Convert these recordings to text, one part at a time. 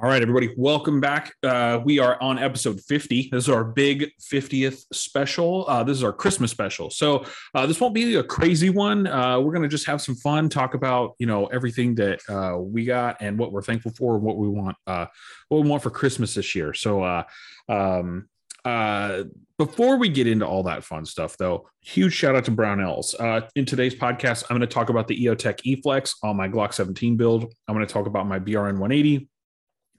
All right, everybody, welcome back. Uh, we are on episode 50. This is our big 50th special. Uh, this is our Christmas special. So uh, this won't be a crazy one. Uh, we're going to just have some fun, talk about you know everything that uh, we got and what we're thankful for, and what we want, uh, what we want for Christmas this year. So um, before we get into all that fun stuff, though, huge shout out to Brownells. in today's podcast, I'm going to talk about the EOTech eFlex on my Glock 17 build. I'm going to talk about my BRN 180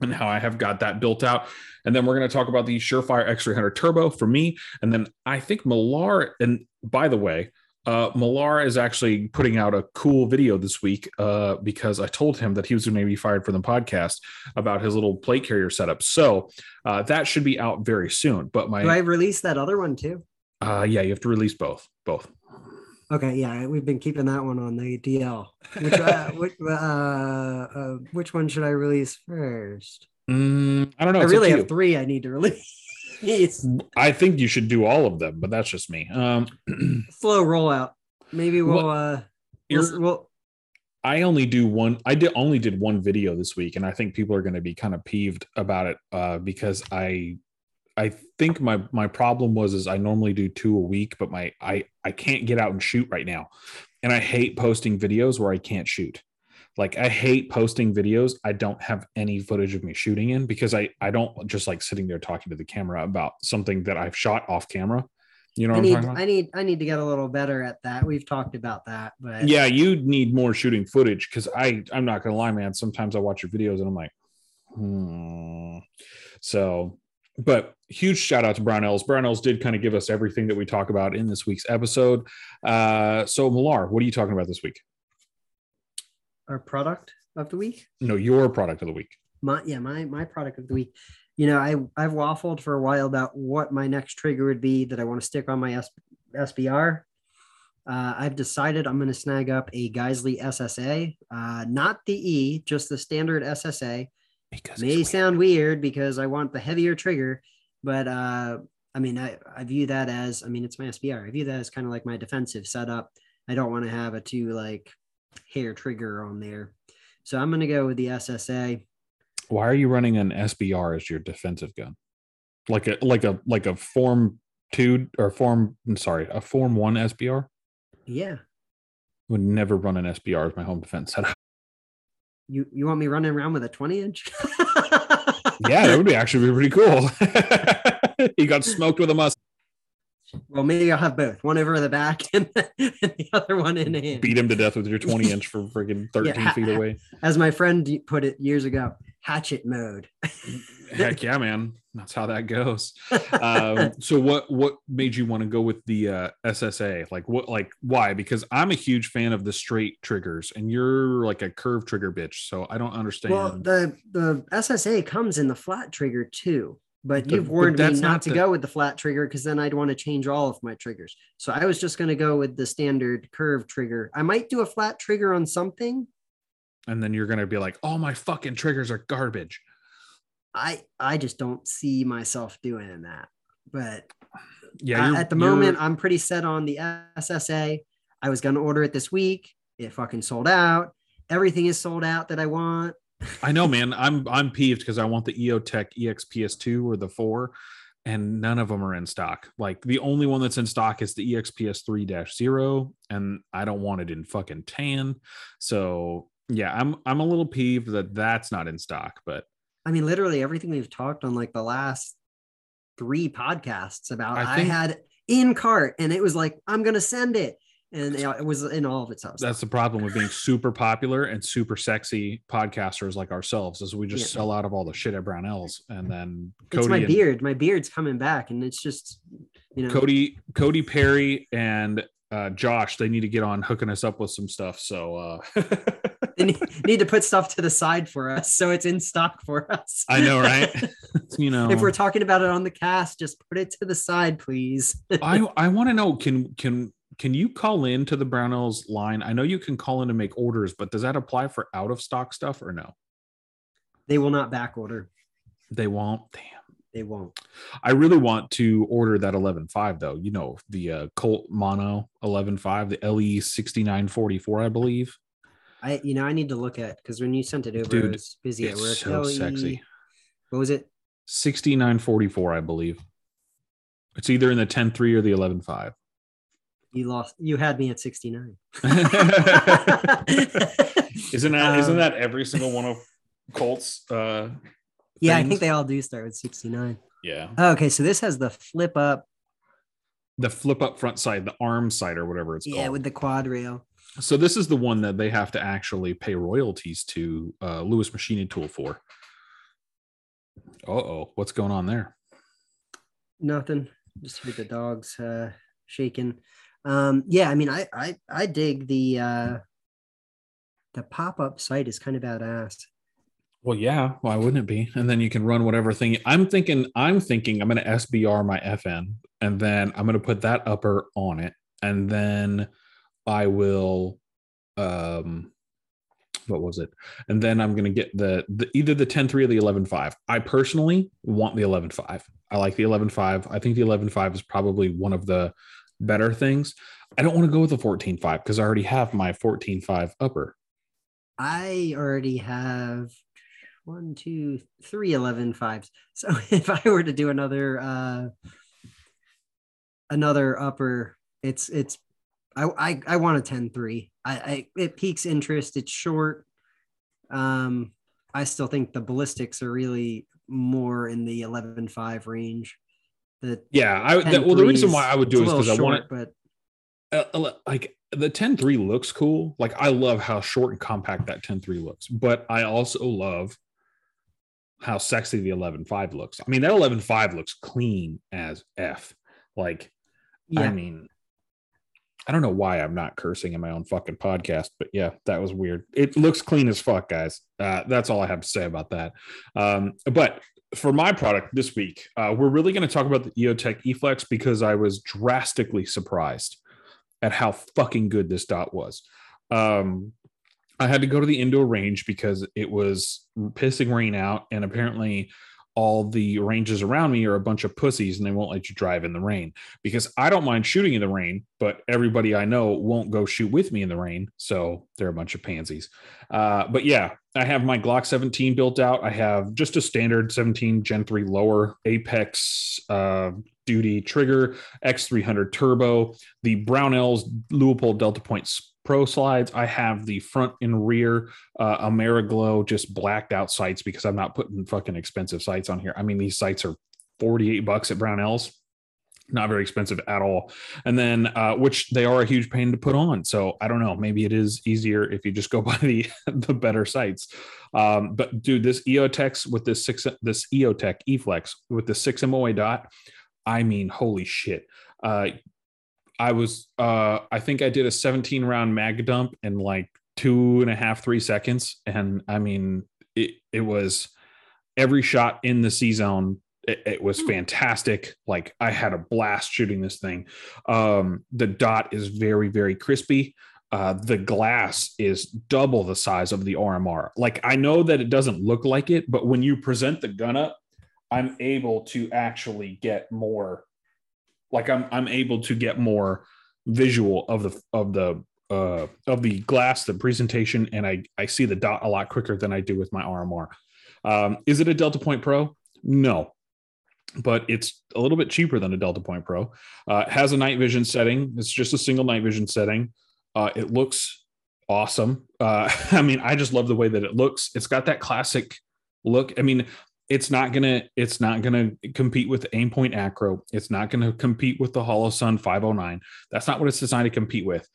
and how I have got that built out. And then we're going to talk about the Surefire X300 Turbo for me. And then I think Millar, and by the way, uh, Millar is actually putting out a cool video this week uh, because I told him that he was going to be fired from the podcast about his little plate carrier setup. So uh, that should be out very soon. But my, do I release that other one too? Uh, yeah, you have to release both. Both. Okay, yeah, we've been keeping that one on the DL. Which, uh, which, uh, uh, which one should I release first? Mm, I don't know. I really have three I need to release. I think you should do all of them, but that's just me. Um, Slow rollout. Maybe we'll. Well, uh, we'll, we'll I only do one. I did only did one video this week, and I think people are going to be kind of peeved about it uh, because I I think my my problem was is I normally do two a week, but my I I can't get out and shoot right now, and I hate posting videos where I can't shoot. Like I hate posting videos I don't have any footage of me shooting in because I I don't just like sitting there talking to the camera about something that I've shot off camera. You know, what I need I need I need to get a little better at that. We've talked about that, but yeah, you need more shooting footage because I I'm not gonna lie, man. Sometimes I watch your videos and I'm like, hmm. So but huge shout out to Brownells. Brownells did kind of give us everything that we talk about in this week's episode. Uh, so, Millar, what are you talking about this week? Our product of the week? No, your product of the week. My yeah, my my product of the week. You know, I I've waffled for a while about what my next trigger would be that I want to stick on my S- SBR. Uh, I've decided I'm going to snag up a Geissele SSA, uh, not the E, just the standard SSA because may sound weird because I want the heavier trigger, but uh, I mean, I, I view that as, I mean, it's my SBR. I view that as kind of like my defensive setup. I don't want to have a two like hair trigger on there. So I'm going to go with the SSA. Why are you running an SBR as your defensive gun? Like a, like a, like a form two or form, I'm sorry, a form one SBR? Yeah. Would never run an SBR as my home defense setup. You you want me running around with a 20 inch? yeah, that would be actually be pretty cool. he got smoked with a must. Well, maybe I'll have both. One over the back and, and the other one in the hand. Beat him to death with your 20 inch from freaking 13 yeah, feet away. As my friend put it years ago, hatchet mode. Heck yeah, man. That's how that goes. Um, so what what made you want to go with the uh, SSA? Like what like why? Because I'm a huge fan of the straight triggers and you're like a curve trigger bitch. So I don't understand. Well, the the SSA comes in the flat trigger too. But you've warned but me not, to the... go with the flat trigger because then I'd want to change all of my triggers. So I was just going to go with the standard curve trigger. I might do a flat trigger on something. And then you're going to be like, "Oh, my fucking triggers are garbage." I I just don't see myself doing that. But yeah, at the moment, I'm pretty set on the SSA. I was going to order it this week. It fucking sold out. Everything is sold out that I want. I know, man. I'm I'm peeved because I want the EOTech EXPS2 or the four, and none of them are in stock. Like the only one that's in stock is the EXPS 3-0, and I don't want it in fucking tan. So yeah, I'm I'm a little peeved that that's not in stock, but I mean, literally everything we've talked on like the last three podcasts about, I, think, I had in cart and it was like, I'm going to send it. And it was in all of its house. That's the problem with being super popular and super sexy podcasters like ourselves, is we just yeah. sell out of all the shit at Brownells, and then Cody it's my and, beard. My beard's coming back, and it's just you know Cody, Cody Perry, and uh, Josh. They need to get on hooking us up with some stuff. So uh, need to put stuff to the side for us so it's in stock for us. I know, right? you know, if we're talking about it on the cast, just put it to the side, please. I I want to know can can can you call in to the Brownells line? I know you can call in to make orders, but does that apply for out of stock stuff or no? They will not back order. They won't. Damn. They won't. I really want to order that 11.5 though. You know, the uh, Colt Mono 11.5, the LE 6944, I believe. I you know I need to look at because when you sent it over, Dude, I was busy at work. So LE, sexy. What was it? 6944, I believe. It's either in the 10.3 or the 11.5. You lost. You had me at 69. isn't that Um, not that every single one of Colts? Uh, yeah, I think they all do start with 69. yeah, Okay, so this has the flip up. the flip up front side, the arm side, or whatever it's Yeah, called. Yeah, with the quad rail. so this is the one that they have to actually pay royalties to uh, Lewis Machining Tool for. Uh oh, what's going on there? Nothing. Just heard the dogs uh, shaking. Um, yeah, I mean, I I I dig the uh, the pop up sight is kind of badass. Well, yeah, why wouldn't it be? And then you can run whatever thing. I'm thinking. I'm thinking. I'm going to SBR my FN, and then I'm going to put that upper on it, and then I will. Um, what was it? And then I'm going to get the, the either the 10.3 or the 11.5. I personally want the 11.5. I like the 11.5. I think the 11.5 is probably one of the better things. I don't want to go with the 14.5 because I already have my 14.5 upper. I already have one, two, three 11 fives. So if I were to do another uh another upper, it's it's I I, I want a 10 3. I, I it piques interest. It's short. Um I still think the ballistics are really more in the 11 5 range. The Yeah, I 10 that, well the reason why I would do is because I want it but uh, like the 10-3 looks cool. Like I love how short and compact that 10-3 looks, but I also love how sexy the 11-5 looks. I mean, that 11-5 looks clean as F. Like, yeah. I mean, I don't know why I'm not cursing in my own fucking podcast, but yeah, that was weird. It looks clean as fuck, guys. Uh, that's all I have to say about that. Um, but for my product this week, uh, we're really going to talk about the EOTech eFlex because I was drastically surprised at how fucking good this dot was. Um, I had to go to the indoor range because it was pissing rain out, and apparently all the ranges around me are a bunch of pussies and they won't let you drive in the rain because I don't mind shooting in the rain, but everybody I know won't go shoot with me in the rain. So they're a bunch of pansies. Uh, but yeah, I have my Glock 17 built out. I have just a standard 17 Gen 3 lower Apex uh, duty trigger, X300 turbo, the Brownells Leupold Delta Point Pro slides. I have the front and rear uh, AmeriGlo just blacked out sights because I'm not putting fucking expensive sights on here. I mean, these sights are 48 bucks at Brownells not very expensive at all. And then uh, which they are a huge pain to put on. So i don't know. Maybe it is easier if you just go buy the the better sights. Um, but dude this eotex with this six this eotech eflex with the six moa dot i mean holy shit. Uh, i was uh, i think i did a 17 round mag dump in like two and a half three seconds and i mean it, it was every shot in the c zone it, it, was fantastic. Like I had a blast shooting this thing. Um, the dot is very, very crispy. Uh, the glass is double the size of the RMR. Like I know that it doesn't look like it, but when you present the gun up, I'm able to actually get more. Like I'm, I'm able to get more visual of the of the uh, of the glass, the presentation, and I I see the dot a lot quicker than I do with my RMR. Um, is it a Delta Point Pro? No, but it's a little bit cheaper than a Delta Point Pro. Uh, has a night vision setting. It's just a single night vision setting. Uh, it looks awesome. Uh, I mean, I just love the way that it looks. It's got that classic look. I mean, it's not gonna it's not gonna compete with Aimpoint Acro. It's not gonna compete with the Holosun 509. That's not what it's designed to compete with.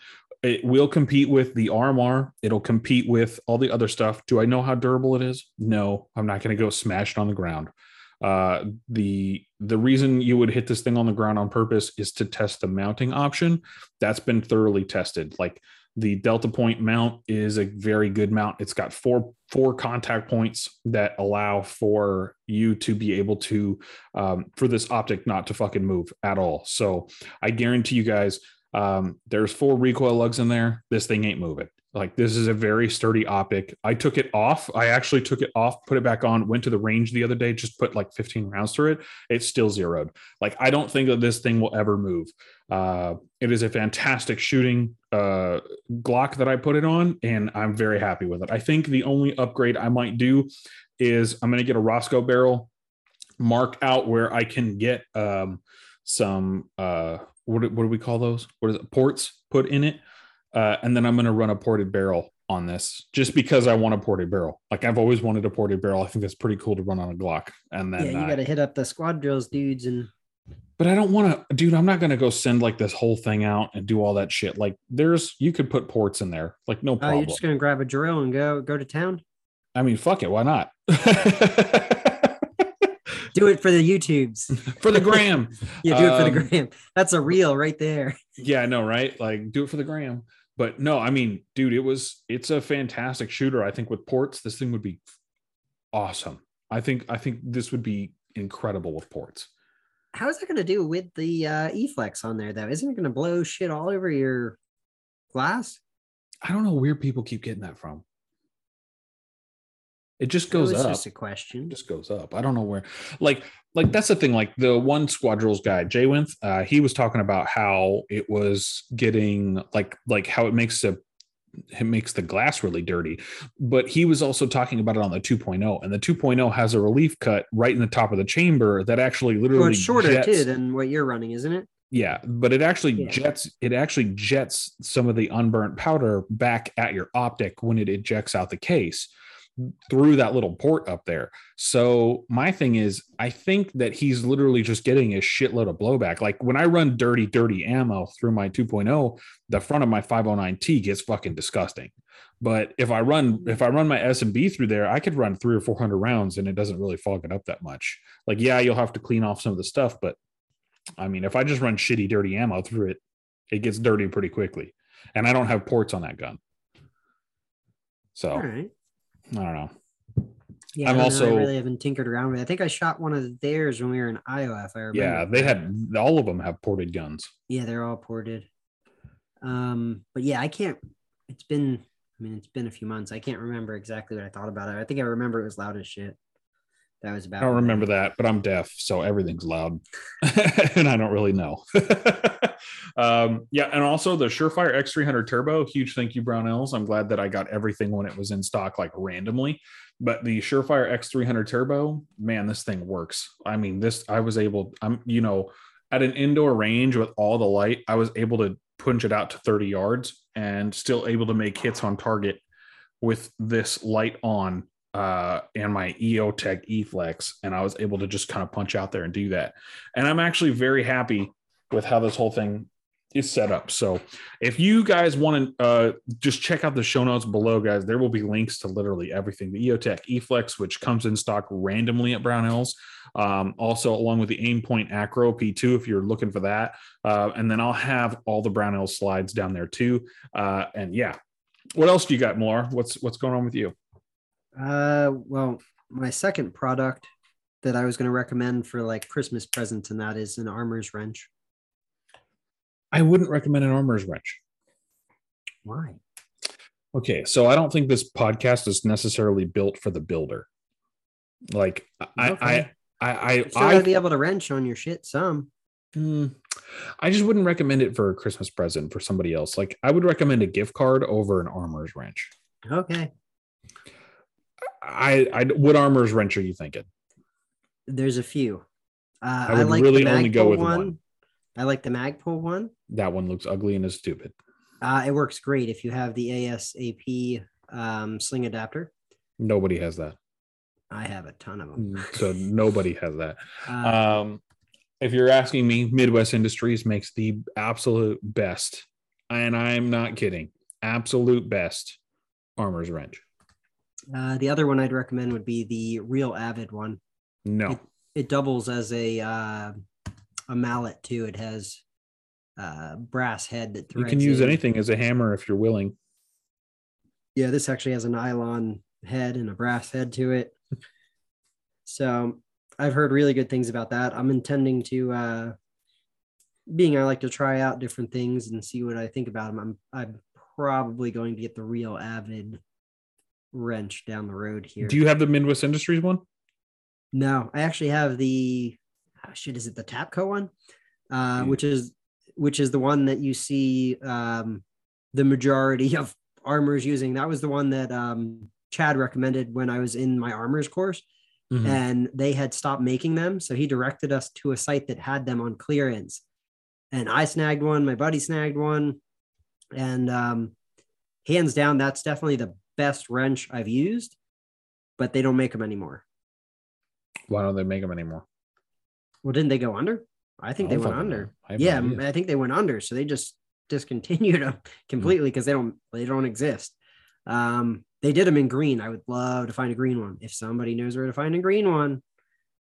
It will compete with the RMR. It'll compete with all the other stuff. Do I know how durable it is? No, I'm not to go smash it on the ground uh the the reason you would hit this thing on the ground on purpose is to test the mounting option that's been thoroughly tested like the delta point mount is a very good mount it's got four four contact points that allow for you to be able to um, for this optic not to fucking move at all so i guarantee you guys um, there's four recoil lugs in there this thing ain't moving Like this is a very sturdy optic. I took it off. I actually took it off, put it back on, went to the range the other day, just put like 15 rounds through it. It's still zeroed. Like I don't think that this thing will ever move. Uh, it is a fantastic shooting uh, Glock that I put it on, and I'm very happy with it. I think the only upgrade I might do is I'm going to get a Rosco barrel, mark out where I can get um, some uh, what, what do we call those? What is it? Ports put in it uh, and then I'm going to run a ported barrel on this just because I want a ported barrel. Like I've always wanted a ported barrel. I think that's pretty cool to run on a Glock. And then yeah, you got to hit up the squad drills dudes and. But I don't want to, dude. I'm not going to go send like this whole thing out and do all that shit. Like there's, you could put ports in there, like no Oh, problem. you're just gonna grab a drill and go go to town. I mean, fuck it, why not? Do it for the YouTubes. For the gram. Yeah, do it for the Um, gram. That's a reel right there. Yeah, I know, right? Like do it for the gram. But no, I mean, dude, it was it's a fantastic shooter. I think with ports, this thing would be awesome. I think I think this would be incredible with ports. How is that gonna do with the uh, E-Flex on there though? Isn't it gonna blow shit all over your glass? I don't know where people keep getting that from. It just goes up. just a question. It just goes up. I don't know where. Like, like that's the thing. Like the one Squadrils guy, Jay Winth, uh, he was talking about how it was getting like like how it makes it makes the glass really dirty. But he was also talking about it on the 2.0, and the 2.0 has a relief cut right in the top of the chamber that actually literally Well, it's shorter jets- too than what you're running, isn't it? yeah, but it actually Yeah. jets it actually jets some of the unburnt powder back at your optic when it ejects out the case through that little port up there. So my thing is I think that he's literally just getting a shitload of blowback. Like when I run dirty dirty ammo through my 2.0, the front of my 509T gets fucking disgusting. But if I run if I run my S and B through there, I could run 3 or 400 rounds and it doesn't really fog it up that much. Like yeah, you'll have to clean off some of the stuff, but I mean, if I just run shitty, dirty ammo through it, it gets dirty pretty quickly. And I don't have ports on that gun. So. I don't know. Yeah, I'm don't know, also- I really haven't tinkered around with it. I think I shot one of theirs when we were in Iowa, if I remember. Yeah, they had all of them have ported guns. Yeah, they're all ported. Um, but yeah, I can't. It's been. I mean, it's been a few months. I can't remember exactly what I thought about it. I think I remember it was loud as shit. That was about. I don't remember that, but I'm deaf, so everything's loud, and I don't really know. um, yeah, and also the Surefire X300 Turbo. Huge thank you, Brownells. I'm glad that I got everything when it was in stock, like randomly. But the Surefire X300 Turbo, man, this thing works. I mean, this I was able. I'm you know at an indoor range with all the light, I was able to punch it out to 30 yards and still able to make hits on target with this light on uh, and my EOTech E-Flex, and I was able to just kind of punch out there and do that. And I'm actually very happy with how this whole thing is set up. So if you guys want to uh, just check out the show notes below, guys, there will be links to literally everything. The EOTech E-Flex, which comes in stock randomly at Brownells, um, also along with the Aimpoint Acro P2 if you're looking for that. Uh, and then I'll have all the Brownells slides down there too. Uh, and yeah, what else do you got, Millar? What's what's going on with you? Uh, well, my second product that I was going to recommend for like Christmas presents, and that is an armor's wrench. I wouldn't recommend an armor's wrench. Why? Okay, so I don't think this podcast is necessarily built for the builder. Like I, Okay. I, I, I, still gotta I, be able to wrench on your shit some. Hmm. I just wouldn't recommend it for a Christmas present for somebody else. Like I would recommend a gift card over an armor's wrench. Okay. I, I, what armor's wrench are you thinking? There's a few. Uh, I I, would like really the only go with one. I like the Magpul one. That one looks ugly and is stupid. Uh, it works great if you have the ASAP um, sling adapter. Nobody has that. I have a ton of them. So nobody has that. Uh, Um, if you're asking me, Midwest Industries makes the absolute best, and I'm not kidding, absolute best armor's wrench. Uh, the other one I'd recommend would be the Real Avid one. No, It doubles as a uh, a mallet too. It has uh, brass head that you can use in. anything as a hammer if you're willing. Yeah, this actually has a nylon head and a brass head to it. So I've heard really good things about that. I'm intending to, uh, being I like to try out different things and see what I think about them. I'm I'm probably going to get the real avid wrench down the road here. Do you have the Midwest Industries one? No, I actually have the oh shit. Is it the Tapco one? Uh, Mm. which is which is the one that you see um, the majority of armors using. That was the one that um, Chad recommended when I was in my armors course, Mhm. and they had stopped making them. So he directed us to a site that had them on clearance, and I snagged one. My buddy snagged one, and um, hands down, that's definitely the best wrench I've used. But they don't make them anymore. Why don't they make them anymore? Well, didn't they go under? I think they went under. I Yeah, idea. I think they went under. So they just discontinued them completely because they don't they don't exist. Um, they did them in green. I would love to find a green one. If somebody knows where to find a green one,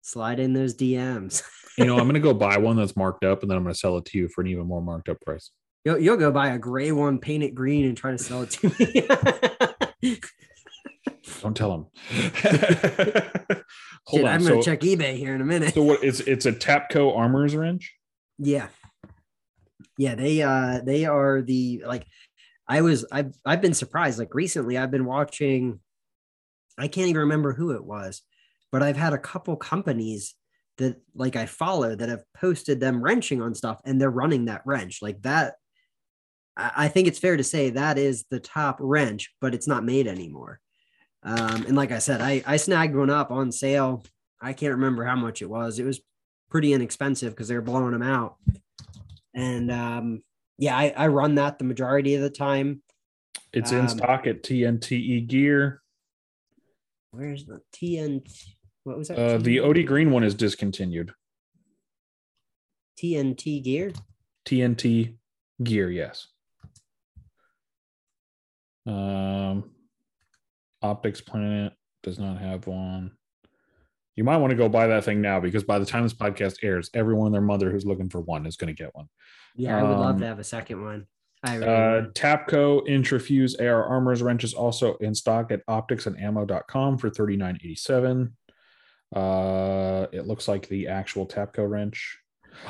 slide in those DMs. you know, I'm gonna go buy one that's marked up, and then I'm gonna sell it to you for an even more marked up price. you'll, you'll go buy a gray one, paint it green, and try to sell it to me. Don't tell them. Hold Shit, on. I'm gonna So, check eBay here in a minute. so what? It's it's a Tapco Armors wrench. Yeah. Yeah, they uh they are the like I was I've I've been surprised. Like recently I've been watching I can't even remember who it was, but I've had a couple companies that like I follow that have posted them wrenching on stuff and they're running that wrench. Like that I think it's fair to say that is the top wrench, but it's not made anymore. Um, and like I said, I, I snagged one up on sale. I can't remember how much it was. It was pretty inexpensive because they were blowing them out. And um, yeah, I, I run that the majority of the time. It's in Um, stock at TNTE Gear. Where's the TNT? What was that? Uh, the OD Green one is discontinued. TNT gear. TNT Gear, yes. Um, Optics Planet does not have one. You might want to go buy that thing now because by the time this podcast airs, everyone and their mother who's looking for one is going to get one. Yeah, I would love Um, to have a second one. I really Uh, would. Tapco Intrafuse AR Armors wrench is also in stock at opticsandammo.com for $39.87. Uh, it looks like the actual Tapco wrench.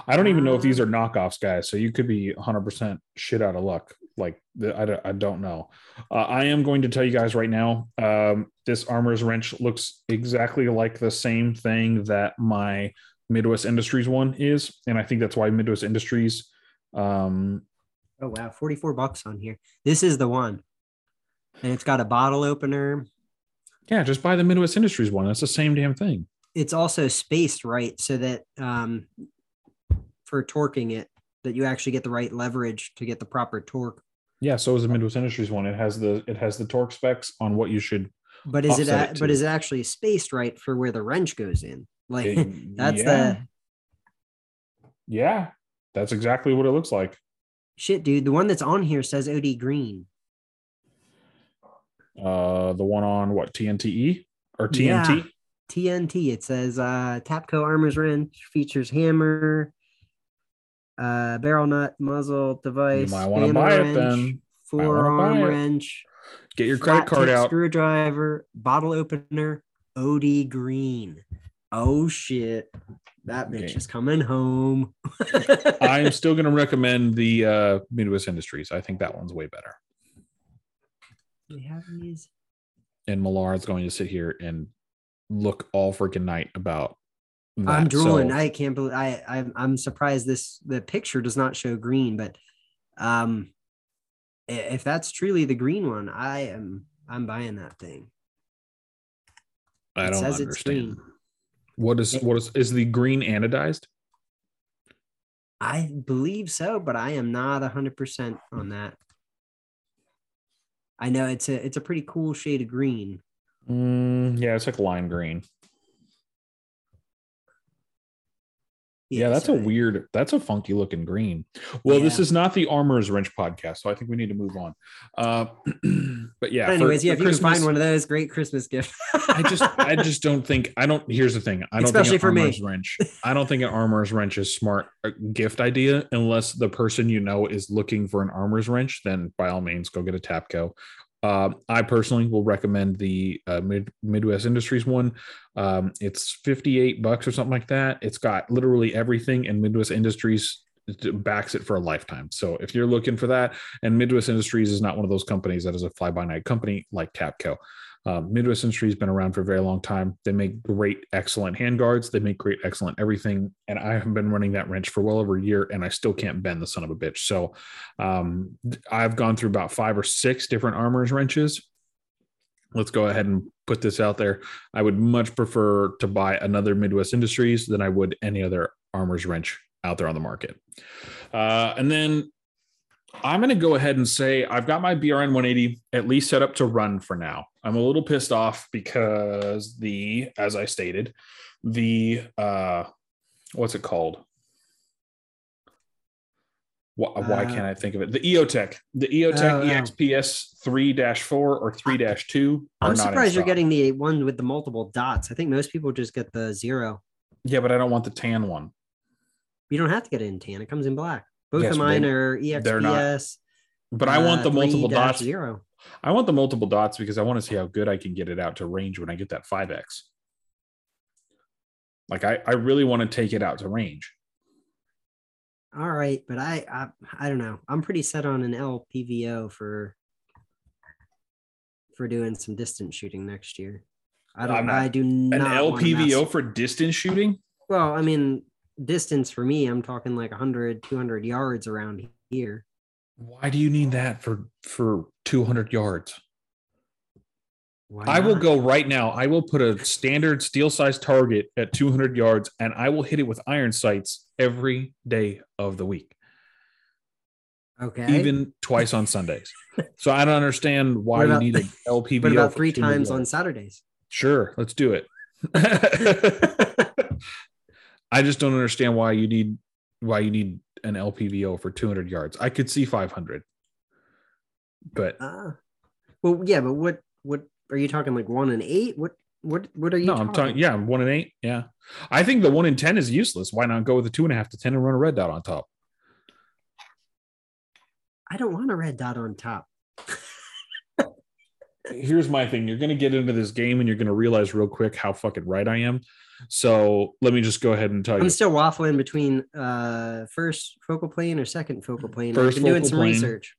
I don't even know if these are knockoffs, guys. So you could be 100% shit out of luck. Like, I, don't, I don't know. Uh, I am going to tell you guys right now um, this Armors wrench looks exactly like the same thing that my Midwest Industries one is. And I think that's why Midwest Industries um, Oh wow, 44 bucks on here. This is the one. And it's got a bottle opener. Yeah, just buy the Midwest Industries one. That's the same damn thing. It's also spaced right so that um for torquing it, that you actually get the right leverage to get the proper torque. Yeah, so is the Midwest Industries one. It has the it has the torque specs on what you should. But is it, a- it but is it actually spaced right for where the wrench goes in? Like it- that's yeah. the Yeah, that's exactly what it looks like. shit, dude. The one that's on here says OD green. Uh, the one on what TNTE or TNT? Yeah. TNT. It says uh, Tapco Armors wrench features hammer, uh, barrel nut, muzzle, device. You might want to spanner buy it wrench, then. Forearm it. wrench. Get your credit card out. Screwdriver, bottle opener, OD green. Oh shit. That bitch Okay. is coming home. I am still going to recommend the uh, Midwest Industries. I think that one's way better. we have these. And Millar's going to sit here and look all freaking night about. I'm drooling. So- I can't believe I I'm, I'm surprised this the picture does not show green, but um if that's truly the green one, I am I'm buying that thing. I It don't says it's understand. green. What is what is is the green anodized? I believe so, but I am not hundred percent on that. I know it's a it's a pretty cool shade of green. Mm, yeah, it's like lime green. Yeah, that's a weird, that's a funky looking green. Well, this is not the Armor's Wrench podcast, so I think we need to move on. Uh, but yeah, But for- anyways, yeah, for if you can find one of those, great Christmas gift. I just, I just don't think. I don't. Here's the thing. I don't Especially think for an me. wrench. I don't think an armor's wrench is smart gift idea unless the person you know is looking for an armor's wrench. Then by all means, go get a Tapco. Uh, I personally will recommend the uh, Mid- Midwest Industries one. Um, it's 58 bucks or something like that. It's got literally everything, and Midwest Industries backs it for a lifetime. So if you're looking for that, and Midwest Industries is not one of those companies that is a fly by night company like Tapco. Um, Midwest Industries has been around for a very long time. They make great, excellent handguards. They make great, excellent everything. And I have been running that wrench for well over a year, and I still can't bend the son of a bitch. So um, I've gone through about five or six different armors wrenches. Let's go ahead and put this out there. I would much prefer to buy another Midwest Industries than I would any other armors wrench out there on the market. Uh, and then I'm going to go ahead and say I've got my BRN 180 at least set up to run for now. I'm a little pissed off because the, as I stated, the, uh, what's it called? Why, why Uh, can't I think of it? The EOTech, the EOTech Oh. EXPS 3 4 or 3 2 I'm surprised you're getting the one with the multiple dots. I think most people just get the zero. Yeah, but I don't want the tan one. You don't have to get it in tan. It comes in black. Both Yes, of mine they- are they're not EXPS. But I want uh, the multiple 3-0. dots. I want the multiple dots because I want to see how good I can get it out to range when I get that 5X. Like I, I really want to take it out to range. All right, but I, I I don't know. I'm pretty set on an LPVO for for doing some distance shooting next year. I don't. Not- I do An not wanna LPVO for distance shooting? Well, I mean, distance for me, I'm talking like 100, 200 yards around here. Why do you need that for for 200 yards? I will go right now. I will put a standard steel size target at 200 yards and I will hit it with iron sights every day of the week, Okay. even twice on Sundays. So I don't understand why What you need an what about three 200 times on. Saturdays? Sure, let's do it. I just don't understand why you need why you need an LPVO for 200 yards. I could see 500, but Uh, well, yeah, but what what are you talking like one and eight? What what what are you? no, I'm talking. Yeah, one and eight. Yeah, I think the one in ten is useless. Why not go with the two and a half to ten and run a red dot on top? I don't want a red dot on top. Here's my thing: you're going to get into this game and you're going to realize real quick how fucking right I am. So let me just go ahead and tell you. I'm still waffling between uh first focal plane or second focal plane. First I've been doing some plane. research.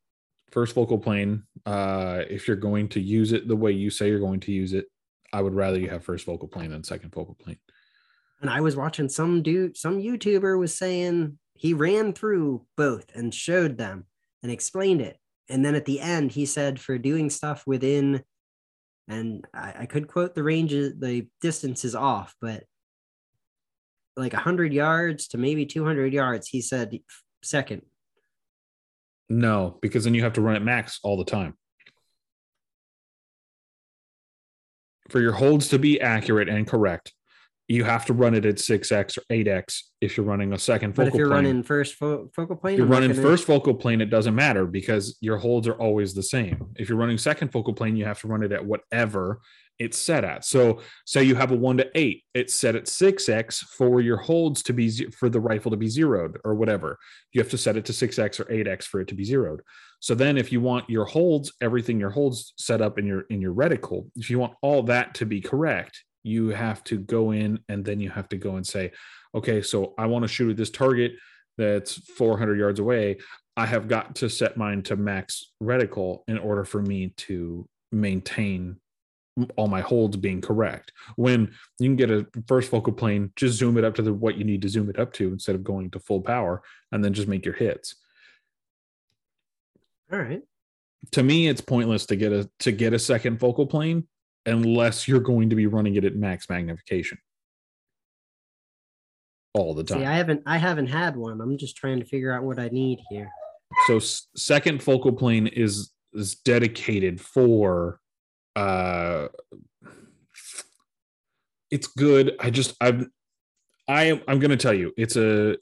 first focal plane uh if you're going to use it the way you say you're going to use it i would rather you have first focal plane than second focal plane And I was watching some dude, some YouTuber was saying he ran through both and showed them and explained it. And then at the end, he said for doing stuff within, and I, I could quote the ranges, the distance is off, but like 100 yards to maybe 200 yards, he said second. no because then you have to run it max all the time for your holds to be accurate and correct you have to run it at 6x or 8x if you're running a second But focal if you're plane running first fo- focal plane, If you're I'm running gonna- first focal plane, it doesn't matter because your holds are always the same. If you're running second focal plane, you have to run it at whatever it's set at. So, say you have a one to eight, it's set at six x for your holds to be for the rifle to be zeroed or whatever. You have to set it to six x or eight x for it to be zeroed. So then, if you want your holds, everything your holds set up in your in your reticle, if you want all that to be correct, you have to go in and then you have to go and say, okay, so I want to shoot at this target that's 400 yards away. I have got to set mine to max reticle in order for me to maintain all my holds being correct. When you can get a first focal plane, just zoom it up to the what you need to zoom it up to instead of going to full power and then just make your hits. All right. To me, it's pointless to get a to get a second focal plane unless you're going to be running it at max magnification all the time. See, I haven't I haven't had one. I'm just trying to figure out what I need here. so s- second focal plane is is dedicated for uh it's good i just i'm i am i'm gonna tell you it's a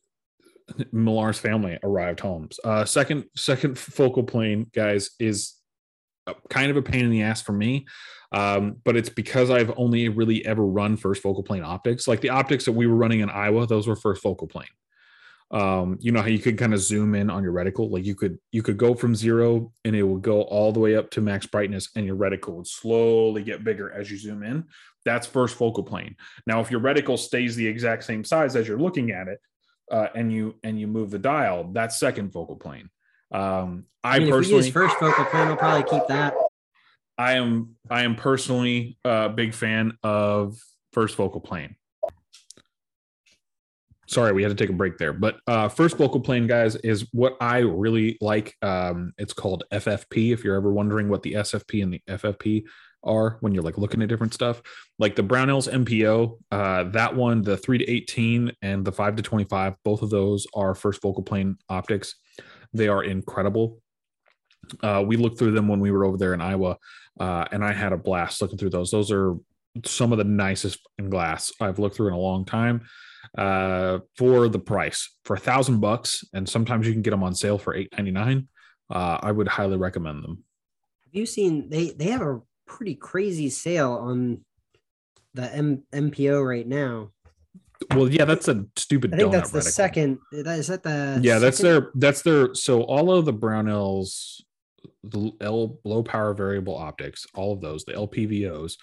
millar's family arrived homes uh second second focal plane guys is kind of a pain in the ass for me. Um, but it's because I've only really ever run first focal plane optics. Like the optics that we were running in Iowa, those were first focal plane. Um you know how you could kind of zoom in on your reticle? Like you could you could go from zero and it would go all the way up to max brightness and your reticle would slowly get bigger as you zoom in. That's first focal plane. Now if your reticle stays the exact same size as you're looking at it uh, and you and you move the dial, that's second focal plane. Um, I, I mean, personally, first focal plane, I'll probably keep that. I am I am personally a big fan of first focal plane. Sorry, we had to take a break there, but uh, first focal plane, guys, is what I really like. Um, it's called FFP. If you're ever wondering what the SFP and the FFP are, when you're like looking at different stuff, like the Brownells MPO, uh, that one, the three to eighteen and the five to twenty-five, both of those are first focal plane optics. They are incredible. Uh, we looked through them when we were over there in Iowa, uh, and I had a blast looking through those. Those are some of the nicest glass I've looked through in a long time. Uh, for the price, for a thousand bucks, and sometimes you can get them on sale for eight ninety nine. Uh, I would highly recommend them. Have you seen they they have a pretty crazy sale on the M, MPO right now? Well, yeah, that's a stupid. I think that's the reticle. second. Is that the Yeah, that's their that's their. So all of the Brownells, the L low power variable optics, all of those, the LPVOs,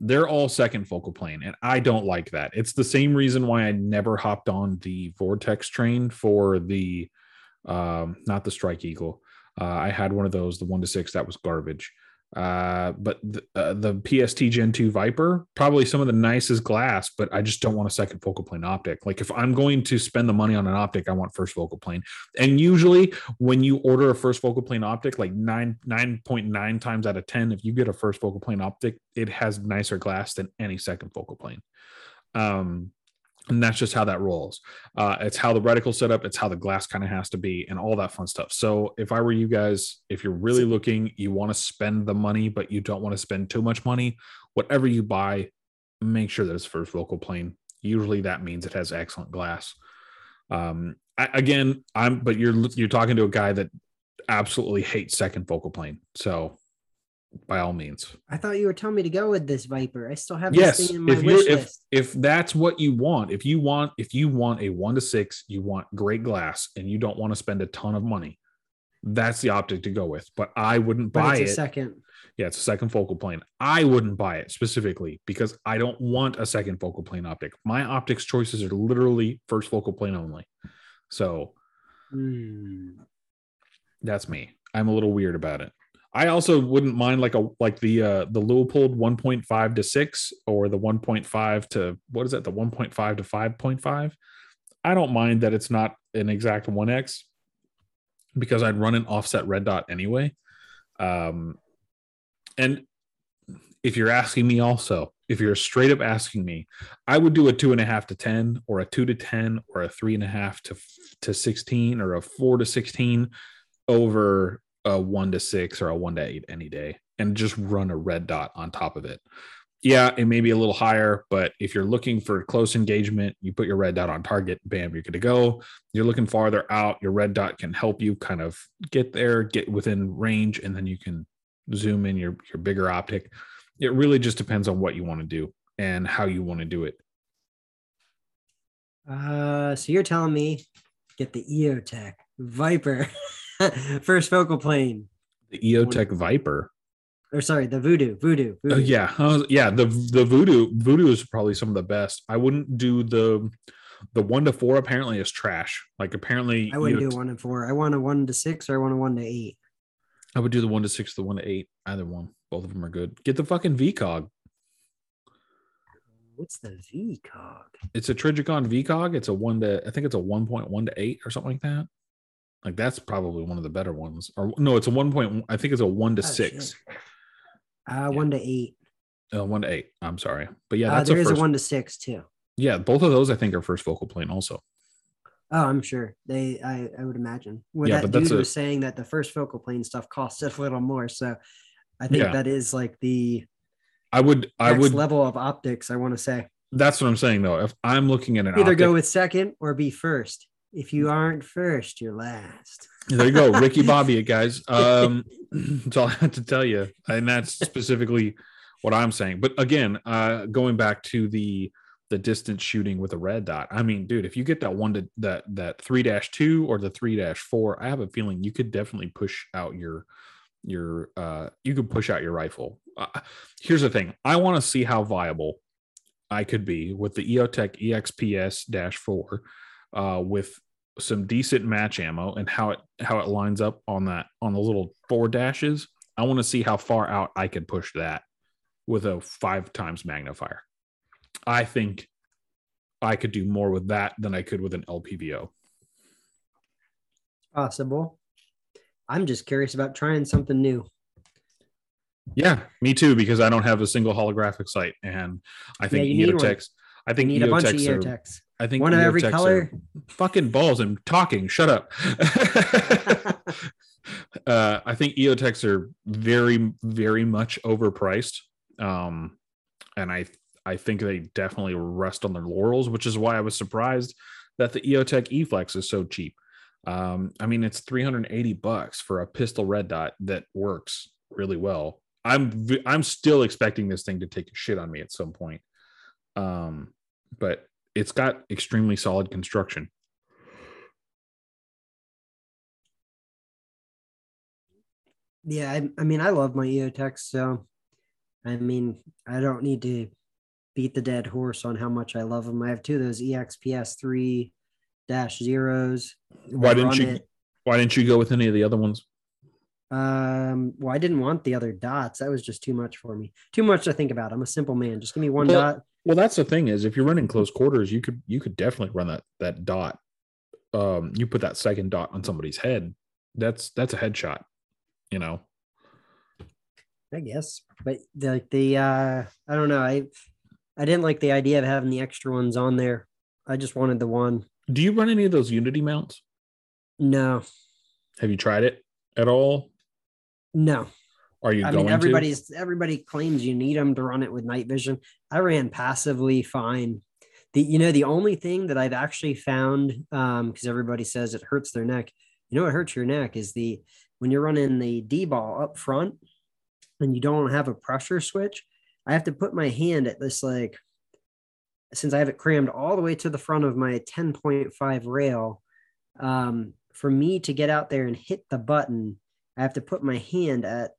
they're all second focal plane, and I don't like that. It's the same reason why I never hopped on the Vortex train for the, um, not the Strike Eagle. Uh, I had one of those, the one to six, that was garbage. Uh, but the, uh, the PST Gen 2 Viper, probably some of the nicest glass, but I just don't want a second focal plane optic. Like if I'm going to spend the money on an optic, I want first focal plane. And usually when you order a first focal plane optic, like nine, 9.9 times out of 10, if you get a first focal plane optic, it has nicer glass than any second focal plane. Um, and that's just how that rolls. Uh, it's how the reticle set up. It's how the glass kind of has to be, and all that fun stuff. So, if I were you guys, if you're really looking, you want to spend the money, but you don't want to spend too much money. Whatever you buy, make sure that it's first focal plane. Usually, that means it has excellent glass. Um, I, again, I'm, but you're you're talking to a guy that absolutely hates second focal plane. So, by all means, I thought you were telling me to go with this Viper. I still have this yes thing in my if wish if list. if that's what you want if you want if you want a one to six you want great glass and you don't want to spend a ton of money that's the optic to go with but i wouldn't buy it second. yeah it's a second focal plane i wouldn't buy it specifically because i don't want a second focal plane optic my optics choices are literally first focal plane only so Hmm. that's me i'm a little weird about it i also wouldn't mind like a like the uh the Leupold 1.5 to 6 or the 1.5 to what is that? The 1.5 to 5.5 i don't mind that it's not an exact 1x because i'd run an offset red dot anyway. Um and if you're asking me also if you're straight up asking me i would do a two and a half to 10 or a two to 10 or a three and a half to to 16 or a four to 16 over a one to six or a one to eight any day and just run a red dot on top of it. Yeah, it may be a little higher, but if you're looking for close engagement, you put your red dot on target, bam, you're good to go. You're looking farther out, your red dot can help you kind of get there, get within range, and then you can zoom in your, your bigger optic. It really just depends on what you want to do and how you want to do it. Uh, so you're telling me get the EOTech Viper first focal plane, The EOTech Viper. or sorry, the Vudu, Vudu, Uh, yeah, I was- yeah. The the vudu vudu is probably some of the best. I wouldn't do the the one to four. Apparently, is trash. Like apparently, I wouldn't you- do one and four. I want a one to six or I want a one to eight. I would do the one to six, the one to eight. Either one. Both of them are good. Get the fucking VCOG. What's the VCOG? It's a Trijicon VCOG. It's a one to. I think it's a one point one to eight or something like that. Like that's probably one of the better ones. Or no, it's a one point. I think it's a one to Oh, six. shit. Uh, one to eight. Uh, one to eight. I'm sorry, but yeah, uh, that's there a is a one to six too. yeah, both of those I think are first focal plane also. Oh, I'm sure they. I, I would imagine. Well, Yeah, that but that's dude a- was saying that the first focal plane stuff costs a little more. So, I think Yeah. that is like the I would. I would. level of optics. I want to say That's what I'm saying though. If I'm looking at an either optic, go with second or be first. If you aren't first, you're last. there you go, Ricky Bobby, it guys. Um, that's all I have to tell you, and that's specifically what I'm saying. But again, uh, going back to the the distance shooting with a red dot. I mean, dude, if you get that one to that that three dash two or the three dash four, I have a feeling you could definitely push out your your uh you could push out your rifle. Uh, here's the thing: I want to see how viable I could be with the EOTech EXPS dash four uh, with some decent match ammo and how it how it lines up on that on the little four dashes. I want to see how far out I can push that with a five times magnifier. I think I could do more with that than I could with an LPVO. Possible. I'm just curious about trying something new. Yeah, me too, because I don't have a single holographic sight, and I think Yeah, you need one. EOTechs. I think need a bunch of EOTechs are. I think One of every color. Fucking balls! I'm talking. Shut up. uh, I think EOTechs are very, very much overpriced, um, and I I think they definitely rest on their laurels, which is why I was surprised that the EOTech eFlex is so cheap. Um, I mean, it's 380 bucks for a pistol red dot that works really well. I'm I'm still expecting this thing to take a shit on me at some point. Um, but it's got extremely solid construction. Yeah, I, I mean, I love my EOTechs, so I mean, I don't need to beat the dead horse on how much I love them. I have two of those EXPS three dash zeros. Why didn't you it. why didn't you go with any of the other ones? Um, well, I didn't want the other dots. That was just too much for me. Too much to think about. I'm a simple man. Just give me one Well, dot. Well, that's the thing is if you're running close quarters, you could you could definitely run that that dot. Um, you put that second dot on somebody's head. That's that's a headshot. You know. I guess. But the the uh I don't know. I I didn't like the idea of having the extra ones on there. I just wanted the one. Do you run any of those Unity mounts? No, Have you tried it at all? no. Are you I going mean, everybody's everybody claims you need them to run it with night vision. I ran passively fine. The you know the only thing that I've actually found um because everybody says it hurts their neck. You know what hurts your neck is the when you're running the DBAL up front and you don't have a pressure switch. I have to put my hand at this like since I have it crammed all the way to the front of my 10.5 rail. Um, for me to get out there and hit the button, I have to put my hand at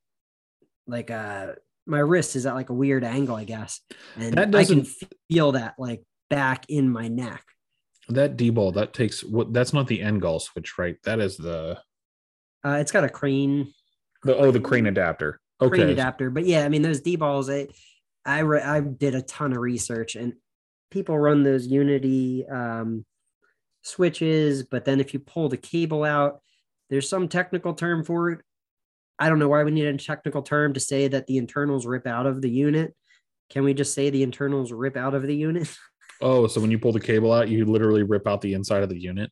like uh my wrist is at like a weird angle, I guess. And That I can feel that like back in my neck. that DBAL that takes what that's not the end goal switch, right? That is the Uh, it's got a crane the oh the crane adapter. Okay. crane adapter. But yeah, I mean those DBALs. I I re- I did a ton of research, and people run those Unity um, switches. But then if you pull the cable out, there's some technical term for it. I don't know why we need a technical term to say that the internals rip out of the unit. Can we just say the internals rip out of the unit? Oh, so when you pull the cable out, you literally rip out the inside of the unit.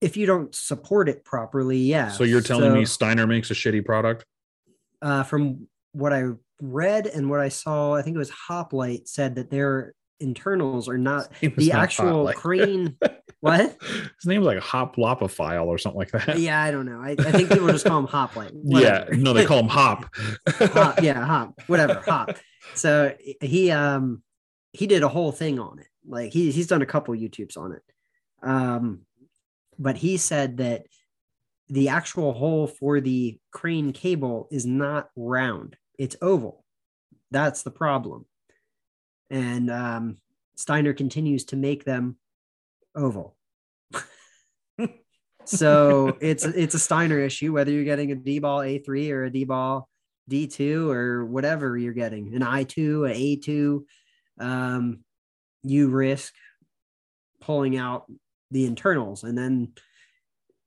if you don't support it properly, yeah. So you're telling me Steiner makes a shitty product? uh, from what I read and what I saw, I think it was Hoplite said that their internals are not the not actual like- crane. what? His name's like Hop Lopophile or something like that. Yeah, I don't know. I, I think people just call him Hoplite. Yeah, Whatever. no, they call him Hop. hop, yeah, hop, whatever, hop. So he um he did a whole thing on it. Like he he's done a couple YouTubes on it. Um, but he said that the actual hole for the crane cable is not round; it's oval. That's the problem. And um, Steiner continues to make them oval. so it's it's a Steiner issue whether you're getting a DBAL A3 or a DBAL D2 or whatever you're getting, an I2, an A2, um, you risk pulling out the internals. And then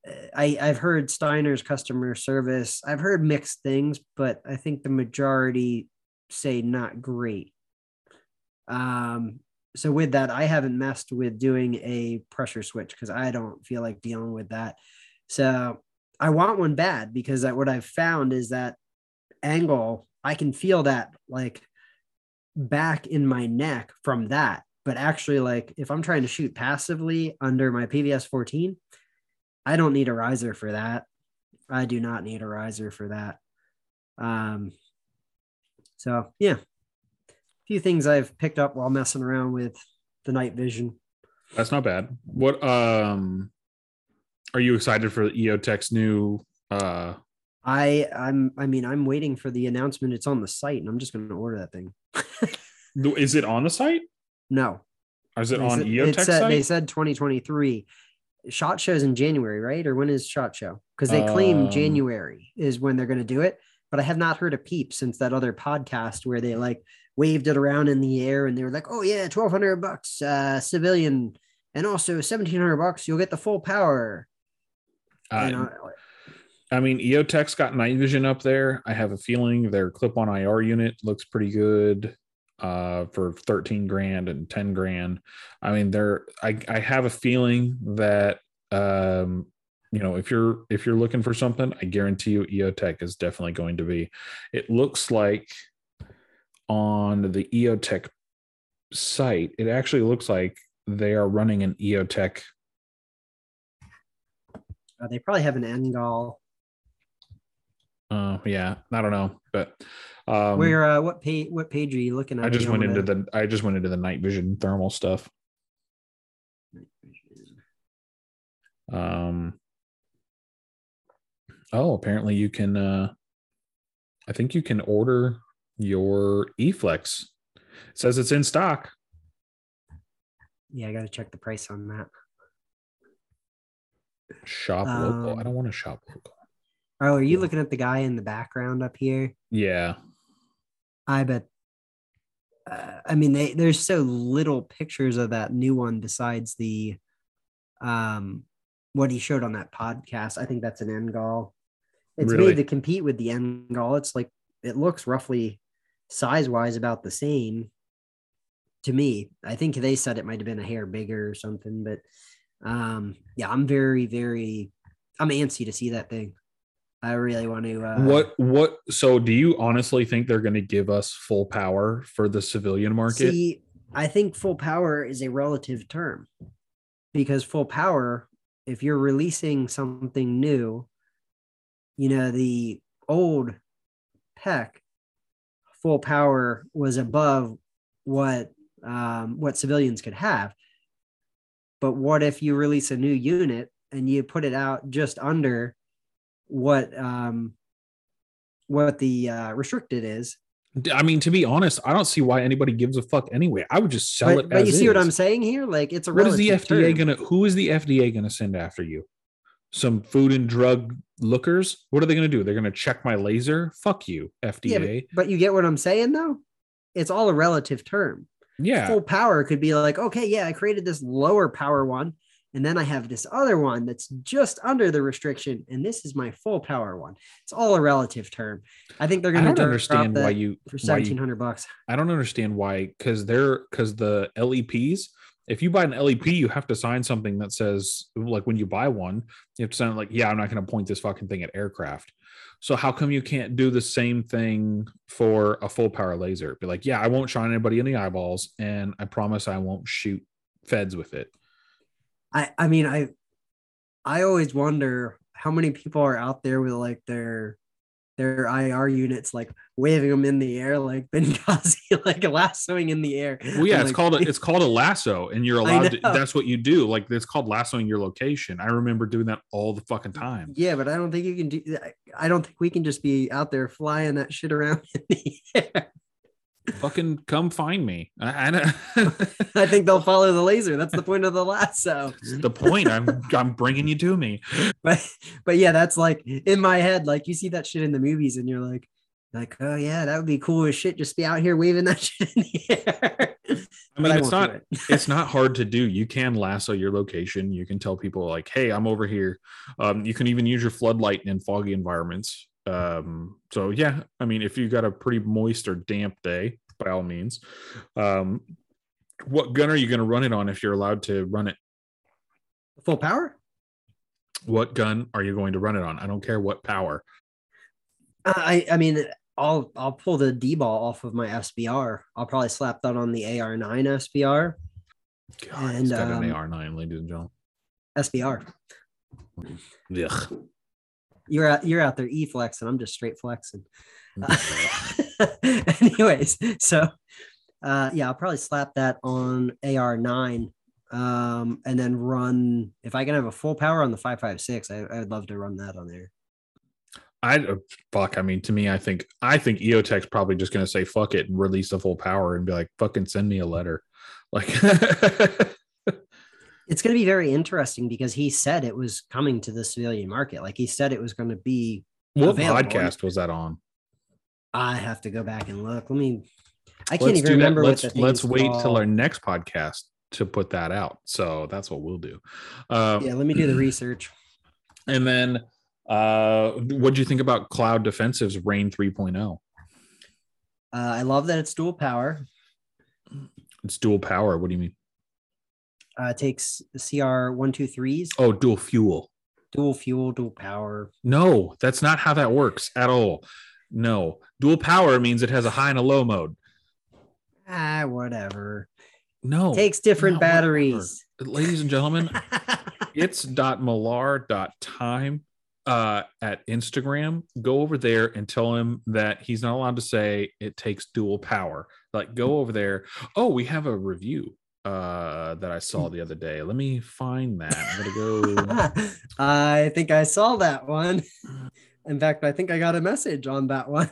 uh, I, I've heard Steiner's customer service, I've heard mixed things, but I think the majority say not great. Um, so with that, I haven't messed with doing a pressure switch because I don't feel like dealing with that. So I want one bad because that, what I've found is that angle, I can feel that like back in my neck from that. But actually, like if I'm trying to shoot passively under my PVS 14, I don't need a riser for that. I do not need a riser for that. Um, so yeah, few things I've picked up while messing around with the night vision. That's not bad. What um are you excited for the EOTech's new uh I I'm I mean I'm waiting for the announcement. It's on the site, and I'm just going to order that thing. is it on the site? No, Is it They on said- EOTech said, They said 2023. Shot shows in January, right? Or when is Shot Show? Because they claim Um, January is when they're going to do it. But I have not heard a peep since that other podcast where they like waved it around in the air and they were like, "Oh yeah, twelve hundred bucks, uh, civilian, and also seventeen hundred bucks. You'll get the full power." Uh, You know, I mean, EOTech's got night vision up there. I have a feeling their clip-on IR unit looks pretty good uh, for 13 grand and 10 grand. I mean, they're I, I have a feeling that um, you know, if you're if you're looking for something, I guarantee you EOTech is definitely going to be. It looks like on the EOTech site, it actually looks like they are running an EOTech uh, they probably have an NGAL. uh yeah, I don't know, but um where uh, what page? What page are you looking at? I just went into the I just went into the night vision thermal stuff. Um Oh, apparently you can uh I think you can order your EFLX. It says it's in stock. Yeah, I got to check the price on that. Shop local. I Um, don't want to shop local. Oh, are you Yeah. looking at the guy in the background up here? Yeah. I bet. Uh, I mean, they, there's so little pictures of that new one besides the, um, what he showed on that podcast. I think that's an NGAL. It's Really? made to compete with the NGAL. It's like it looks roughly size wise about the same to me. I think they said it might have been a hair bigger or something, but um, yeah, I'm very, very, I'm antsy to see that thing. I really want to. Uh, what what so do you honestly think they're going to give us full power for the civilian market? See, I think full power is a relative term because full power, if you're releasing something new, you know, the old PEQ full power was above what um, what civilians could have. But what if you release a new unit and you put it out just under what um, what the uh, restricted is? I mean, to be honest, I don't see why anybody gives a fuck anyway. I would just sell But, it. but as you see what I'm saying here? Like it's a what is the FDA term. gonna? Who is the FDA gonna send after you? Some food and drug lookers? What are they gonna do? They're gonna check my laser? Fuck you, Yeah, FDA. but, but you get what I'm saying though? It's all a relative term. Yeah, Full power could be like, okay, yeah, I created this lower power one, and then I have this other one that's just under the restriction, and this is my full power one. It's all a relative term. I think they're going to understand why you for why you seventeen hundred bucks. I don't understand why because they're because the LEPs. If you buy an LEP, you have to sign something that says like when you buy one, you have to sign like, yeah, I'm not going to point this fucking thing at aircraft. So how come you can't do the same thing for a full power laser? Be like, yeah, I won't shine anybody in the eyeballs, and I promise I won't shoot feds with it. I I mean I I always wonder how many people are out there with like their their IR units like waving them in the air like Benghazi like lassoing in the air. Well, yeah, I'm it's like, called a, it's called a lasso, and you're allowed to. That's what you do. Like it's called lassoing your location. I remember doing that all the fucking time. Yeah, but I don't think you can do. I don't think we can just be out there flying that shit around in the air. Fucking come find me. I, I, I think they'll follow the laser. That's the point of the lasso. The point. I'm I'm bringing you to me. But but yeah, that's like in my head. Like you see that shit in the movies, and you're like, like oh yeah, that would be cool as shit. Just be out here waving that shit in the air. I mean, it's not it's not hard to do. You can lasso your location. You can tell people like, "Hey, I'm over here." Um, you can even use your floodlight in foggy environments. Um, so yeah, I mean, if you got a pretty moist or damp day, by all means. Um, what gun are you going to run it on if you're allowed to run it? full power. What gun are you going to run it on? I don't care what power. I I mean, I'll I'll pull the DBAL off of my SBR. I'll probably slap that on the AR9 SBR. God, And, um, an AR9, ladies and gentlemen. SBR. Ugh. You're out you're out there e flexing. I'm just straight flexing. Anyways, so uh yeah, I'll probably slap that on AR9 um and then run if I can have a full power on the 556, I, I would love to run that on there. I uh, fuck. I mean, to me, I think I think EOTech's probably just gonna say fuck it and release the full power and be like, fucking send me a letter. Like, it's going to be very interesting because he said it was coming to the civilian market. Like he said it was going to be. what available. podcast was that on? I have to go back and look. Let me. I can't Let's even remember Let's what the let's wait till our next podcast to put that out. So that's what we'll do. Um, Yeah, let me do the research. And then, uh, what do you think about Cloud Defensive's REIN 3.0? Uh, I love that it's dual power. It's dual power. What do you mean? Uh, takes CR one two threes, Oh, dual fuel. dual fuel, dual power. No, that's not how that works at all. No, dual power means it has a high and a low mode. Ah, whatever. No, it Takes different no, whatever. batteries. ladies and gentlemen, it's dot millar dot time uh at instagram go over there and tell him that he's not allowed to say it takes dual power like go over there oh we have a review uh that i saw the other day. Let me find that. I'm gonna go I think I saw that one. In fact, I think I got a message on that one.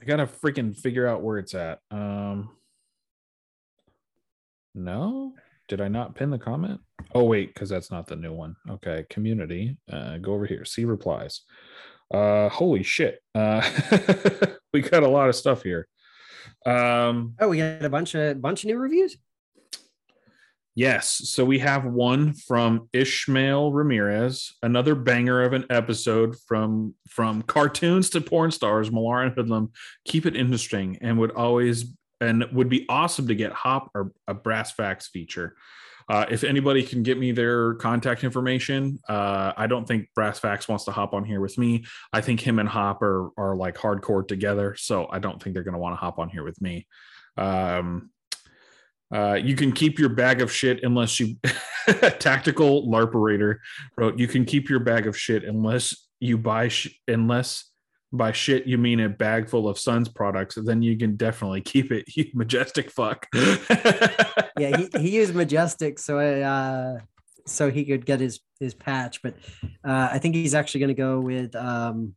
i gotta freaking figure out where it's at. Um no? Did i not pin the comment? Oh wait because that's not the new one. Okay community uh go over here. See replies. Uh holy shit uh we got a lot of stuff here. Um Oh, we got a bunch of bunch of new reviews. Yes so we have one from ishmael ramirez another banger of an episode from from cartoons to porn stars Millar and hoodlum keep it interesting and would always and would be awesome to get hop or a brass facts feature uh, if anybody can get me their contact information, uh, I don't think Brass Facts wants to hop on here with me. I think him and Hop are, are like hardcore together. So I don't think they're going to want to hop on here with me. Um, uh, you can keep your bag of shit unless you tactical larperator wrote you can keep your bag of shit unless you buy sh- unless by shit you mean a bag full of Suns products, then you can definitely keep it. You majestic fuck. Yeah, he, he used Majestic so I, uh so he could get his his patch, but uh I think he's actually gonna go with um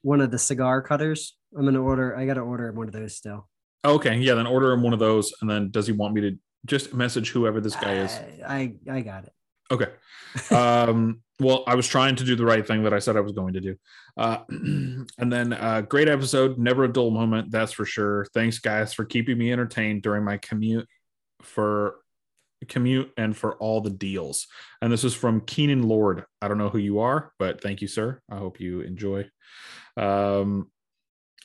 one of the cigar cutters. I'm gonna order I gotta order one of those still. Okay, yeah, then order him one of those, and then does he want me to just message whoever this guy is? I I, got it. Okay. Um, well, I was trying to do the right thing that I said I was going to do. Uh, and then, uh, great episode, never a dull moment, that's for sure. Thanks, guys, for keeping me entertained during my commute for commute and for all the deals. And this is from Keenan Lord. I don't know who you are, but thank you, sir. I hope you enjoy. Um,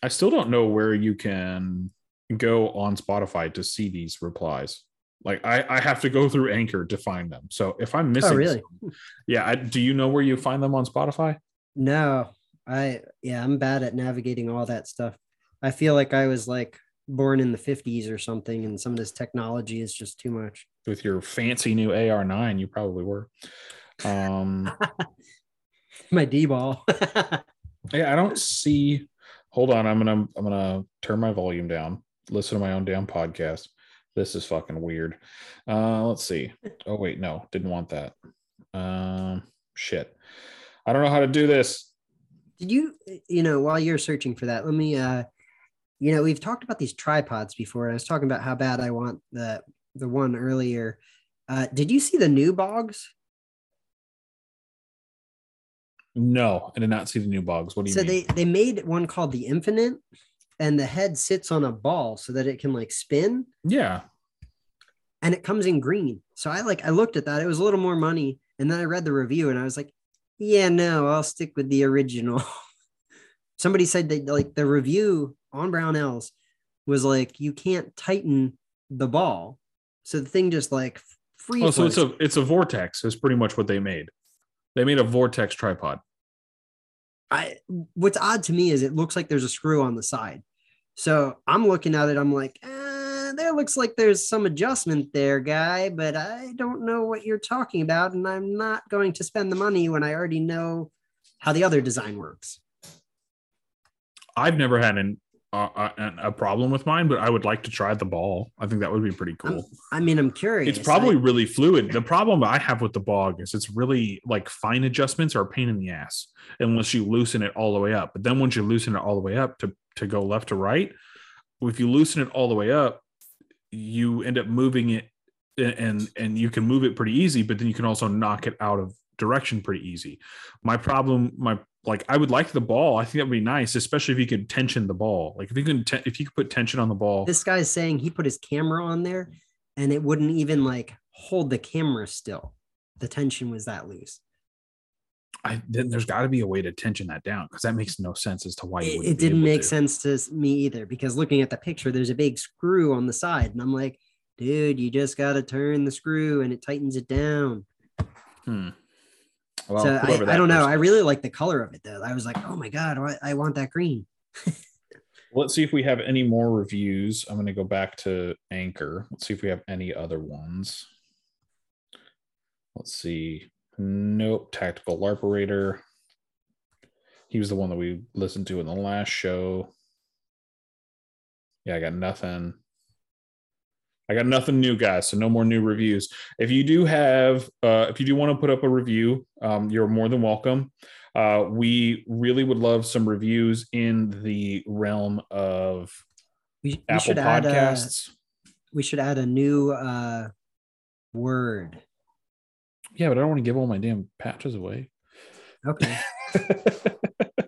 I still don't know where you can go on Spotify to see these replies. Like I, I have to go through Anchor to find them. So if I'm missing, Oh, really? some- yeah. I, do you know where you find them on Spotify? No, I yeah, I'm bad at navigating all that stuff. I feel like I was like born in the 50s or something, and some of this technology is just too much. With your fancy new AR9, you probably were. Um, My DBAL. yeah, I don't see. Hold on, I'm gonna I'm gonna turn my volume down. Listen to my own damn podcast. This is fucking weird. Uh, let's see. Oh wait, no, didn't want that. Um, shit. I don't know how to do this. Did you, you know, while you're searching for that, let me, uh, you know, we've talked about these tripods before. I was talking about how bad I want the the one earlier. Uh, did you see the new bogs? No, I did not see the new bogs. What do you So mean? they they made one called the Infinite, and the head sits on a ball so that it can like spin, yeah. and it comes in green. So I like I looked at that. It was a little more money, and then I read the review, and I was like, yeah, no, I'll stick with the original. Somebody said that like the review on Brownells was like you can't tighten the ball, so the thing just like free. Oh, so it's a it's a vortex. Is pretty much what they made. They made a vortex tripod. I what's odd to me is it looks like there's a screw on the side. So I'm looking at it, I'm like, eh, there looks like there's some adjustment there, guy, but I don't know what you're talking about, and I'm not going to spend the money when I already know how the other design works. I've never had an Uh, uh, a, a, problem with mine, but I would like to try the ball. I think that would be pretty cool. I'm, i mean, I'm curious. It's probably I, really fluid. The problem I have with the bog is it's really like fine adjustments are a pain in the ass unless you loosen it all the way up. But then once you loosen it all the way up to to go left to right, if you loosen it all the way up, you end up moving it and and you can move it pretty easy, but then you can also knock it out of direction pretty easy. My problem, my like, I would like the ball. I think that would be nice, especially if you could tension the ball. Like if you can, te- if you could put tension on the ball. This guy's saying he put his camera on there, and it wouldn't even like hold the camera still. The tension was that loose. I then there's got to be a way to tension that down because that makes no sense as to why it, it didn't make to. sense to me either. Because looking at the picture, there's a big screw on the side, and I'm like, dude, you just got to turn the screw and it tightens it down. Hmm. Well, so I, I, don't know. I really like the color of it though. I was like, oh my god, I, I want that green. Let's see if we have any more reviews. I'm going to go back to Anchor. Let's see if we have any other ones. Let's see. Nope. Tactical LARPerator. He was the one that we listened to in the last show. Yeah, I got nothing. I got nothing new, guys. So no more new reviews. If you do have, uh, if you do want to put up a review, um, you're more than welcome. Uh, we really would love some reviews in the realm of we, Apple we Podcasts. A, we should add a new uh, word. Yeah, but I don't want to give all my damn patches away. Okay.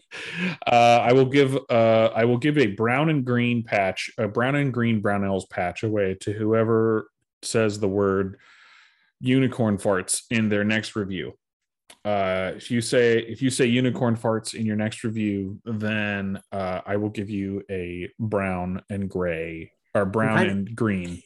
uh, I will give uh, I will give a brown and green patch, a brown and green Brownells patch away to whoever says the word unicorn farts in their next review. Uh, if you say if you say unicorn farts in your next review, then uh, I will give you a brown and gray or brown and green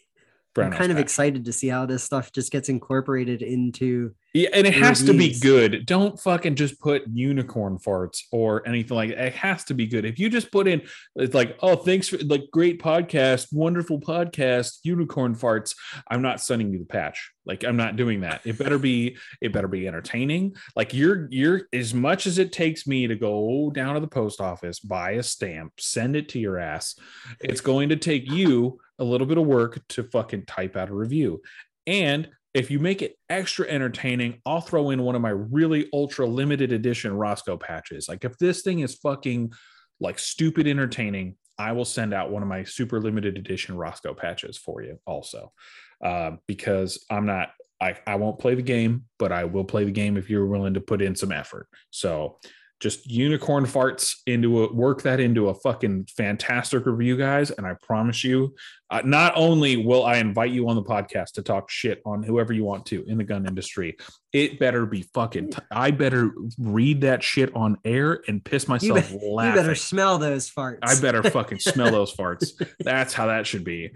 I'm kind of excited to see how this stuff just gets incorporated into. Yeah, and it has to be good. Don't fucking just put unicorn farts or anything like that. It has to be good. If you just put in, it's like, oh, thanks for like great podcast, wonderful podcast, unicorn farts. I'm not sending you the patch. Like I'm not doing that. It better be. It better be entertaining. Like you're you're as much as it takes me to go down to the post office, buy a stamp, send it to your ass. It's going to take you a little bit of work to fucking type out a review. And if you make it extra entertaining, I'll throw in one of my really ultra limited edition Rosco patches. Like if this thing is fucking like stupid entertaining, I will send out one of my super limited edition Rosco patches for you also. Uh, because I'm not, I, I won't play the game, but I will play the game if you're willing to put in some effort. So just unicorn farts into a work that into a fucking fantastic review guys. And i promise you uh, not only will i invite you on the podcast to talk shit on whoever you want to in the gun industry it better be fucking t- I better read that shit on air and piss myself you, be- laughing. you better smell those farts. I better fucking smell those farts. That's how that should be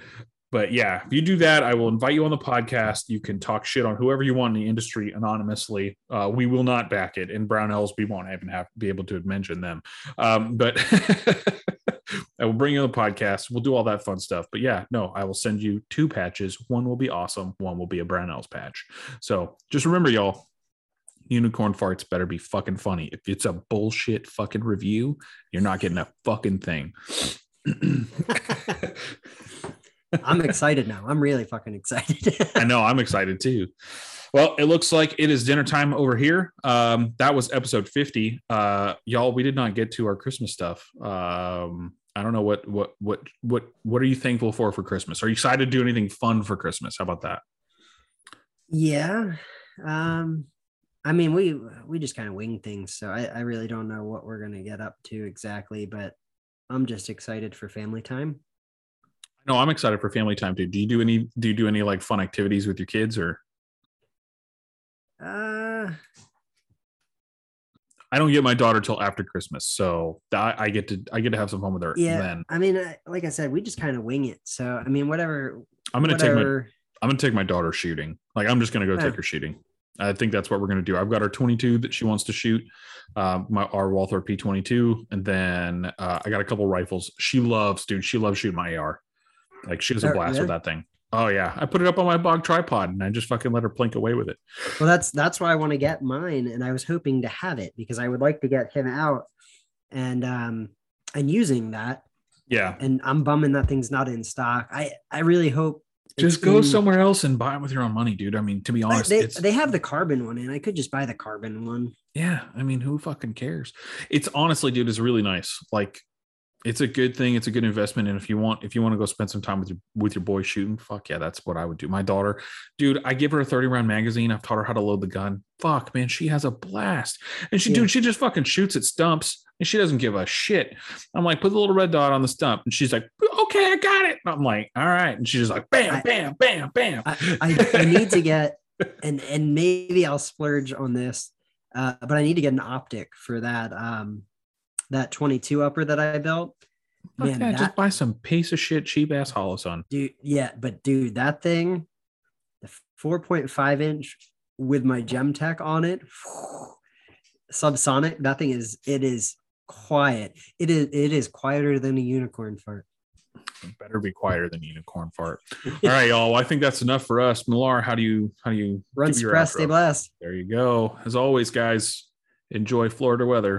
but yeah, if you do that, I will invite you on the podcast. You can talk shit on whoever you want in the industry anonymously. Uh, we will not back it. And Brownells, we won't even have be able to mention them. Um, but I will bring you on the podcast. We'll do all that fun stuff. But yeah, no, I will send you two patches. One will be awesome. One will be a Brownells patch. So just remember, y'all, unicorn farts better be fucking funny. If it's a bullshit fucking review, you're not getting a fucking thing. I'm excited now. I'm really fucking excited. I know. I'm excited too. Well, it looks like it is dinner time over here. Um, that was episode 50. Uh, y'all, we did not get to our Christmas stuff. Um, I don't know what what what what what are you thankful for for Christmas? Are you excited to do anything fun for Christmas? How about that? Yeah. Um, I mean, we we just kind of wing things, so I, I really don't know what we're gonna get up to exactly, but I'm just excited for family time. No, I'm excited for family time too. Do you do any do you do any like fun activities with your kids or uh I don't get my daughter till after Christmas, so I, I, get to I get to have some fun with her. Yeah, then. I mean, like I said, we just kind of wing it. So I mean, whatever. I'm gonna whatever. take my I'm gonna take my daughter shooting. Like I'm just gonna go take her shooting. I think that's what we're gonna do. I've got our 22 that she wants to shoot, uh, my our Walther P22, and then uh, I got a couple rifles. She loves, dude. She loves shooting my AR. Like she was a blast with that thing. Oh yeah, I put it up on my bog tripod and I just fucking let her plink away with it. Well, that's that's why I want to get mine, and I was hoping to have it because I would like to get him out and um and using that Yeah. and I'm bumming that thing's not in stock. I I really hope Just go somewhere else and buy it with your own money, dude. I mean, to be honest, They, they have the carbon one, and I could just buy the carbon one. yeah. I mean, who fucking cares? It's honestly, dude, is really nice. Like, it's a good thing. It's a good investment. And if you want, if you want to go spend some time with your with your boy shooting, fuck yeah, that's what I would do. My daughter, dude, I give her a 30 round magazine. I've taught her how to load the gun. Fuck, man, she has a blast. And she, Yeah. dude, she just fucking shoots at stumps and she doesn't give a shit. I'm like, put the little red dot on the stump. And she's like, okay, I got it. And I'm like, all right. And she's just like, bam, I- bam, bam, bam. I, I, I need to get and and maybe I'll splurge on this, uh, but I need to get an optic for that um that 22 upper that I built. Man, yeah, that just buy some piece of shit cheap ass holosun. dude, yeah, but dude, that thing, the 4.5 inch with my Gemtech on it, subsonic. That thing is it is quiet. It is it is quieter than a unicorn fart. It better be quieter than unicorn fart. All right, y'all. Well, I think that's enough for us. Millar, how do you how do you Run suppress, stay blessed. There you go. As always, guys, enjoy Florida weather.